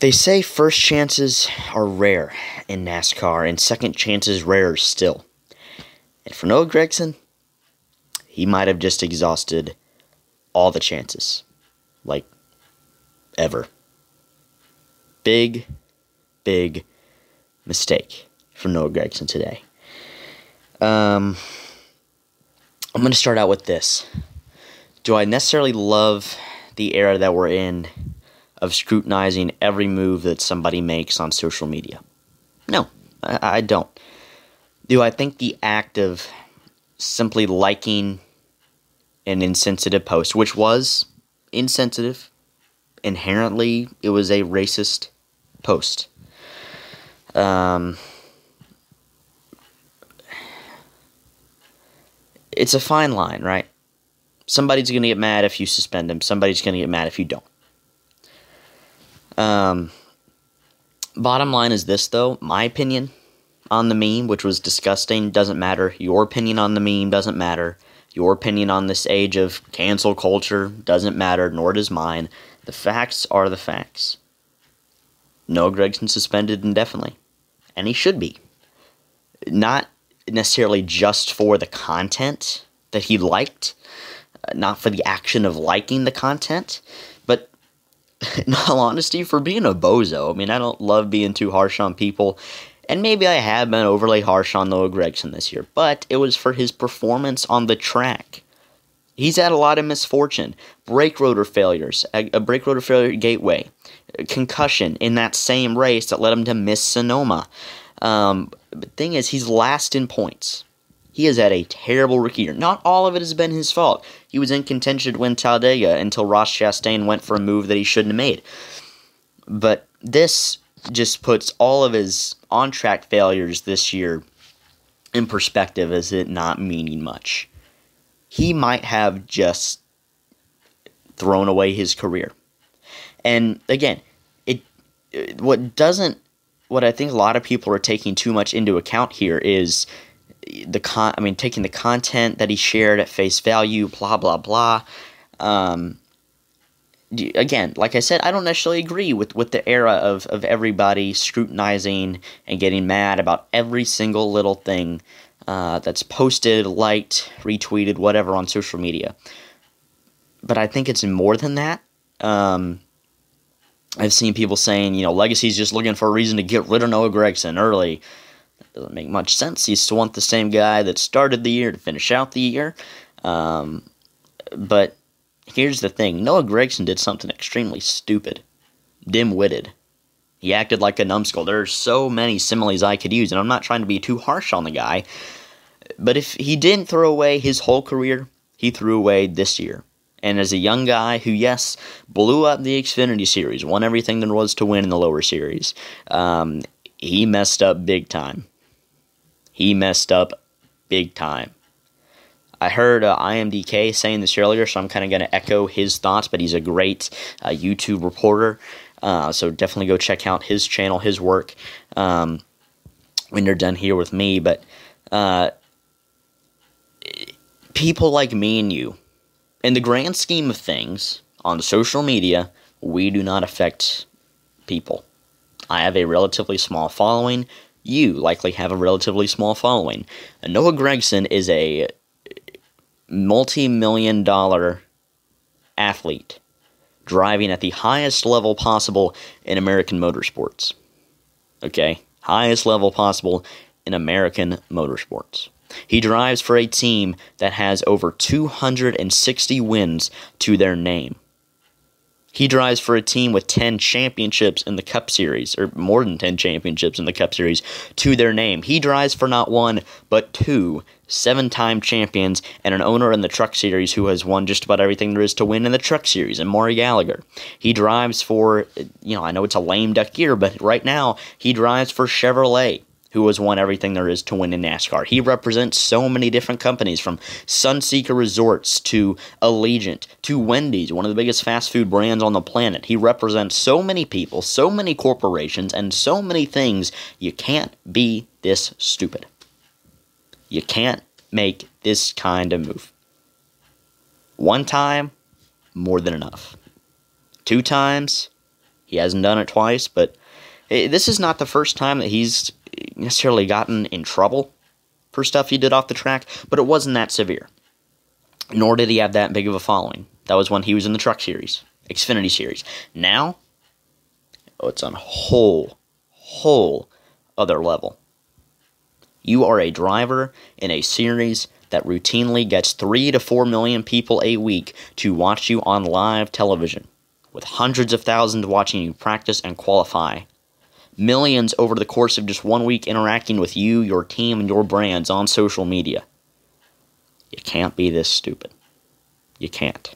They say first chances are rare in NASCAR and second chances rarer still. And for Noah Gragson, he might have just exhausted all the chances. Like, ever. Big, big mistake for Noah Gragson today. Um, I'm going to start out with this. Do I necessarily love the era that we're in of scrutinizing every move that somebody makes on social media. No, I, I don't. Do I think the act of simply liking an insensitive post, which was insensitive, inherently, it was a racist post. Um, it's a fine line, right? Somebody's going to get mad if you suspend them. Somebody's going to get mad if you don't. Um, bottom line is this, though. My opinion on the meme, which was disgusting, doesn't matter. Your opinion on the meme doesn't matter. Your opinion on this age of cancel culture doesn't matter, nor does mine. The facts are the facts. Noah Gragson suspended indefinitely, and he should be. Not necessarily just for the content that he liked, uh, not for the action of liking the content, in all honesty, for being a bozo. I mean, I don't love being too harsh on people. And maybe I have been overly harsh on Noah Gragson this year, but it was for his performance on the track. He's had a lot of misfortune, brake rotor failures, a, a brake rotor failure gateway, concussion in that same race that led him to miss Sonoma. Um, but thing is, he's last in points. He has had a terrible rookie year. Not all of it has been his fault. He was in contention to win Talladega until Ross Chastain went for a move that he shouldn't have made. But this just puts all of his on track failures this year in perspective as it not meaning much. He might have just thrown away his career. And again, it what doesn't what I think a lot of people are taking too much into account here is the con I mean taking the content that he shared at face value, blah blah blah. Um, again, like I said, I don't necessarily agree with, with the era of, of everybody scrutinizing and getting mad about every single little thing uh, that's posted, liked, retweeted, whatever on social media. But I think it's more than that. Um, I've seen people saying, you know, Legacy's just looking for a reason to get rid of Noah Gragson early doesn't make much sense. You still want the same guy that started the year to finish out the year. Um, but here's the thing Noah Gragson did something extremely stupid, dim witted. He acted like a numbskull. There are so many similes I could use, and I'm not trying to be too harsh on the guy. But if he didn't throw away his whole career, he threw away this year. And as a young guy who, yes, blew up the Xfinity Series, won everything there was to win in the lower series, um, he messed up big time. He messed up big time. I heard uh, IMDK saying this earlier, so I'm kind of going to echo his thoughts, but he's a great uh, YouTube reporter. Uh, so definitely go check out his channel, his work, um, when you're done here with me. But uh, people like me and you, in the grand scheme of things, on social media, we do not affect people. I have a relatively small following you likely have a relatively small following. And Noah Gragson is a multi million dollar athlete driving at the highest level possible in American motorsports. Okay? Highest level possible in American motorsports. He drives for a team that has over 260 wins to their name. He drives for a team with 10 championships in the Cup Series, or more than 10 championships in the Cup Series, to their name. He drives for not one, but two seven time champions and an owner in the Truck Series who has won just about everything there is to win in the Truck Series, and Maury Gallagher. He drives for, you know, I know it's a lame duck year, but right now he drives for Chevrolet who has won everything there is to win in NASCAR. He represents so many different companies from Sunseeker Resorts to Allegiant to Wendy's, one of the biggest fast food brands on the planet. He represents so many people, so many corporations, and so many things. You can't be this stupid. You can't make this kind of move. One time, more than enough. Two times, He hasn't done it twice, but eh, this is not the first time that he's necessarily gotten in trouble for stuff he did off the track, but it wasn't that severe. Nor did he have that big of a following. That was when he was in the Truck Series, Xfinity Series. Now, oh, it's on a whole, whole other level. You are a driver in a series that routinely gets 3 to 4 million people a week to watch you on live television, with hundreds of thousands watching you practice and qualify. Millions over the course of just one week interacting with you, your team, and your brands on social media. You can't be this stupid. You can't.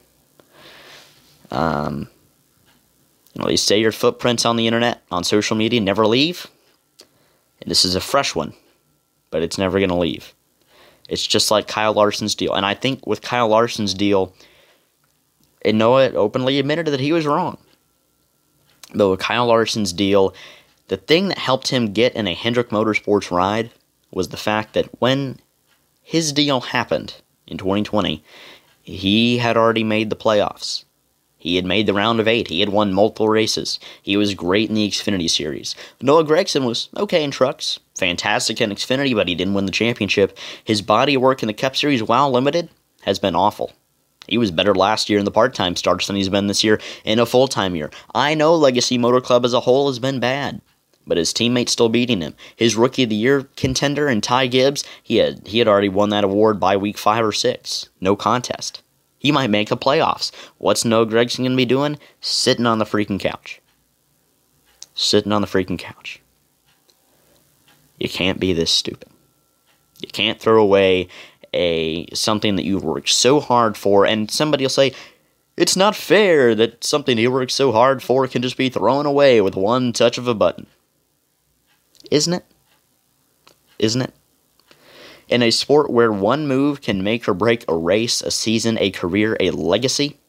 Um, you know, they say your footprints on the internet, on social media, never leave. And this is a fresh one, but it's never going to leave. It's just like Kyle Larson's deal. And I think with Kyle Larson's deal, and Noah openly admitted that he was wrong. But with Kyle Larson's deal, the thing that helped him get in a Hendrick Motorsports ride was the fact that when his deal happened in 2020, he had already made the playoffs. He had made the round of eight. He had won multiple races. He was great in the Xfinity Series. Noah Gragson was okay in trucks, fantastic in Xfinity, but he didn't win the championship. His body work in the Cup Series, while limited, has been awful. He was better last year in the part time starts than he's been this year in a full time year. I know Legacy Motor Club as a whole has been bad, but his teammates still beating him. His rookie of the year contender and Ty Gibbs, he had he had already won that award by week five or six. No contest. He might make the playoffs. What's Noah Gragson going to be doing? Sitting on the freaking couch. Sitting on the freaking couch. You can't be this stupid. You can't throw away a something that you worked so hard for, and somebody will say, it's not fair that something you worked so hard for can just be thrown away with one touch of a button. Isn't it? Isn't it? In a sport where one move can make or break a race, a season, a career, a legacy,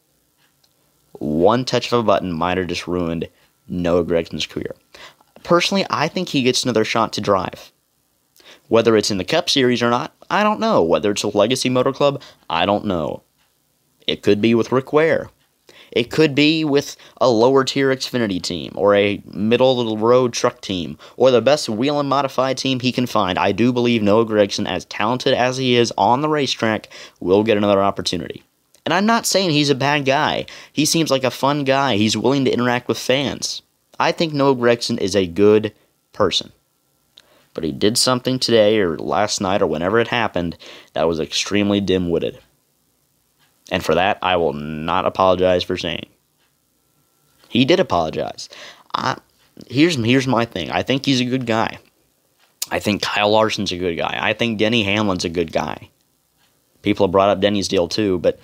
one touch of a button might have just ruined Noah Gragson's career. Personally, I think he gets another shot to drive. Whether it's in the Cup Series or not, I don't know. Whether it's a Legacy Motor Club, I don't know. It could be with Rick Ware. It could be with a lower tier Xfinity team or a middle of the road truck team or the best wheel and modified team he can find. I do believe Noah Gragson, as talented as he is on the racetrack, will get another opportunity. And I'm not saying he's a bad guy. He seems like a fun guy. He's willing to interact with fans. I think Noah Gragson is a good person. But he did something today or last night or whenever it happened that was extremely dim witted. And for that, I will not apologize for saying. He did apologize. I, here's here's my thing. I think he's a good guy. I think Kyle Larson's a good guy. I think Denny Hamlin's a good guy. People have brought up Denny's deal too, but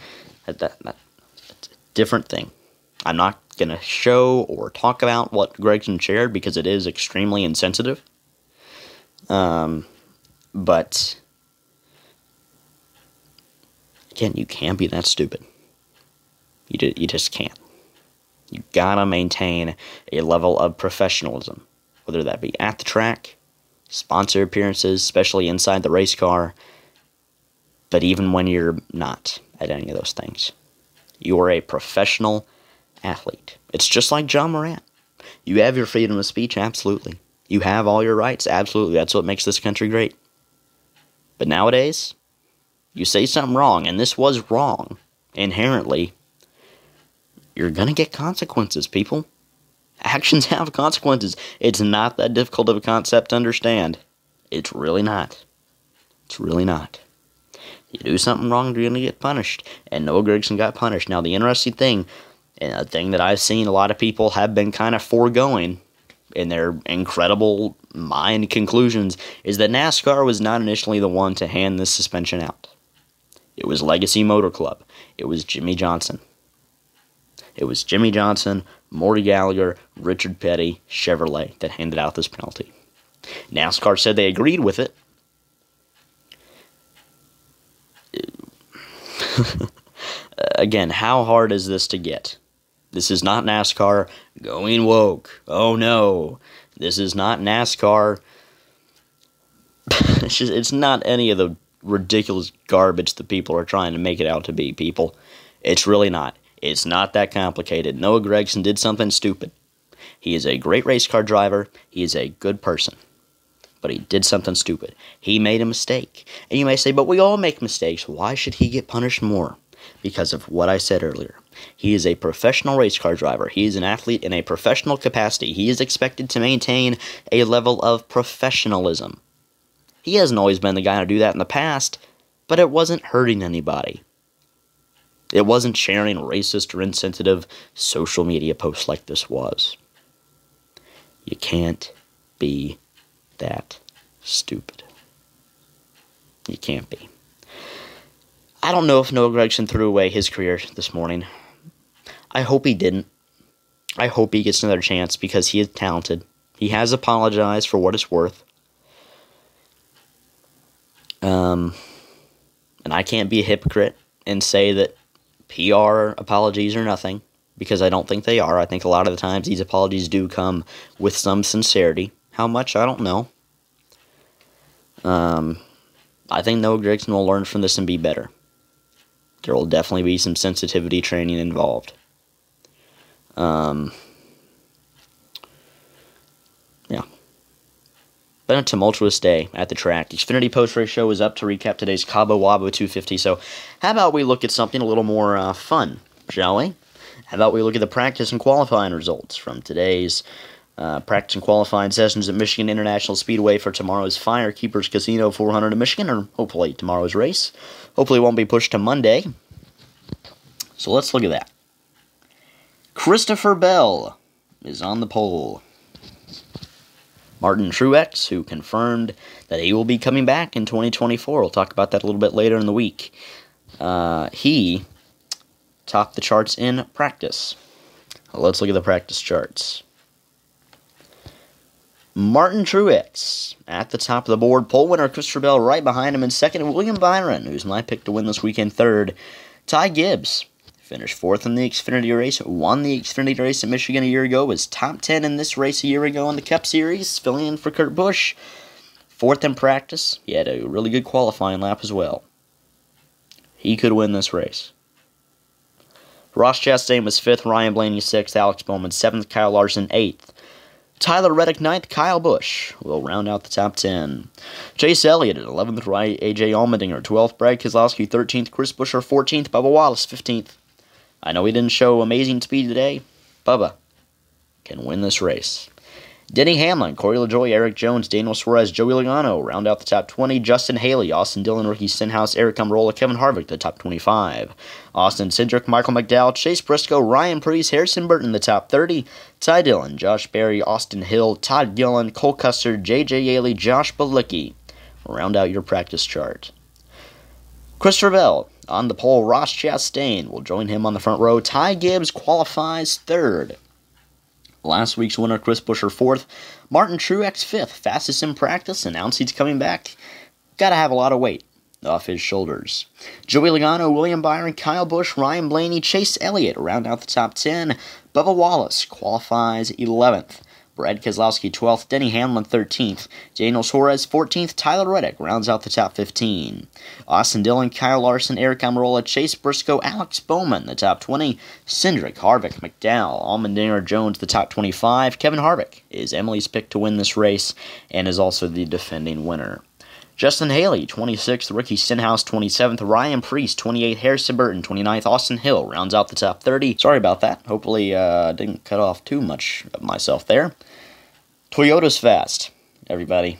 that, that, that's a different thing. I'm not going to show or talk about what Gragson shared because it is extremely insensitive. Um, but Again, you can't be that stupid. You, you just can't. You gotta maintain a level of professionalism, whether that be at the track, sponsor appearances, especially inside the race car, but even when you're not at any of those things. You are a professional athlete. It's just like John Morant. You have your freedom of speech, absolutely. You have all your rights, absolutely. That's what makes this country great. But nowadays, you say something wrong, and this was wrong inherently, you're going to get consequences, people. Actions have consequences. It's not that difficult of a concept to understand. It's really not. It's really not. You do something wrong, you're going to get punished. And Noah Gragson got punished. Now, the interesting thing, and a thing that I've seen a lot of people have been kind of foregoing in their incredible mind conclusions, is that NASCAR was not initially the one to hand this suspension out. It was Legacy Motor Club. It was Jimmie Johnson. It was Jimmie Johnson, Maury Gallagher, Richard Petty, Chevrolet that handed out this penalty. NASCAR said they agreed with it. Again, how hard is this to get? This is not NASCAR going woke. Oh no. This is not NASCAR. it's, just, it's not any of the ridiculous garbage the people are trying to make it out to be, people. It's really not. It's not that complicated. Noah Gragson did something stupid. He is a great race car driver. He is a good person. But he did something stupid. He made a mistake. And you may say, but we all make mistakes. Why should he get punished more? Because of what I said earlier. He is a professional race car driver. He is an athlete in a professional capacity. He is expected to maintain a level of professionalism. He hasn't always been the guy to do that in the past, but it wasn't hurting anybody. It wasn't sharing racist or insensitive social media posts like this was. You can't be that stupid. You can't be. I don't know if Noah Gragson threw away his career this morning. I hope he didn't. I hope he gets another chance because he is talented. He has apologized for what it's worth. Um, and I can't be a hypocrite and say that PR apologies are nothing because I don't think they are. I think a lot of the times these apologies do come with some sincerity. How much, I don't know. Um, I think Noah Gragson will learn from this and be better. There will definitely be some sensitivity training involved. Um, Been a tumultuous day at the track. The Xfinity Post Race Show is up to recap today's Cabo Wabo 250. So, how about we look at something a little more uh, fun, shall we? How about we look at the practice and qualifying results from today's uh, practice and qualifying sessions at Michigan International Speedway for tomorrow's Firekeepers Casino 400 in Michigan, or hopefully tomorrow's race. Hopefully, it won't be pushed to Monday. So, let's look at that. Christopher Bell is on the pole. Martin Truex, who confirmed that he will be coming back in 2024. We'll talk about that a little bit later in the week. Uh, he topped the charts in practice. Let's look at the practice charts. Martin Truex at the top of the board. Pole winner Christopher Bell right behind him in second. William Byron, who's my pick to win this weekend, third. Ty Gibbs Finished fourth in the Xfinity race, won the Xfinity race at Michigan a year ago, was top 10 in this race a year ago in the Cup Series, filling in for Kurt Busch. Fourth in practice, he had a really good qualifying lap as well. He could win this race. Ross Chastain was fifth, Ryan Blaney sixth, Alex Bowman seventh, Kyle Larson eighth. Tyler Reddick ninth, Kyle Busch will round out the top 10. Chase Elliott at 11th, right, AJ Allmendinger 12th, Brad Keselowski 13th, Chris Buescher 14th, Bubba Wallace 15th. I know he didn't show amazing speed today. Bubba can win this race. Denny Hamlin, Corey LaJoie, Erik Jones, Daniel Suarez, Joey Logano round out the top 20. Justin Haley, Austin Dillon, Ricky Stenhouse, Aric Almirola, Kevin Harvick, the top 25. Austin Cindric, Michael McDowell, Chase Briscoe, Ryan Preece, Harrison Burton, the top 30. Ty Dillon, Josh Berry, Austin Hill, Todd Gilliland, Cole Custer, J.J. Yeley, Josh Bilicki. Round out your practice chart. Christopher Bell, on the pole, Ross Chastain will join him on the front row. Ty Gibbs qualifies third. Last week's winner, Chris Buescher, fourth. Martin Truex, fifth. Fastest in practice. Announced he's coming back. Gotta have a lot of weight off his shoulders. Joey Logano, William Byron, Kyle Busch, Ryan Blaney, Chase Elliott round out the top 10. Bubba Wallace qualifies 11th. Brad Keselowski 12th, Denny Hamlin 13th, Daniel Suarez 14th, Tyler Reddick rounds out the top 15. Austin Dillon, Kyle Larson, Aric Almirola, Chase Briscoe, Alex Bowman the top 20, Cindric, Harvick, McDowell, Allmendinger, Jones the top 25. Kevin Harvick is Emily's pick to win this race and is also the defending winner. Justin Haley, 26th. Ricky Stenhouse, 27th. Ryan Preece, 28th. Harrison Burton, 29th. Austin Hill rounds out the top 30. Sorry about that. Hopefully, uh, didn't cut off too much of myself there. Toyota's fast, everybody.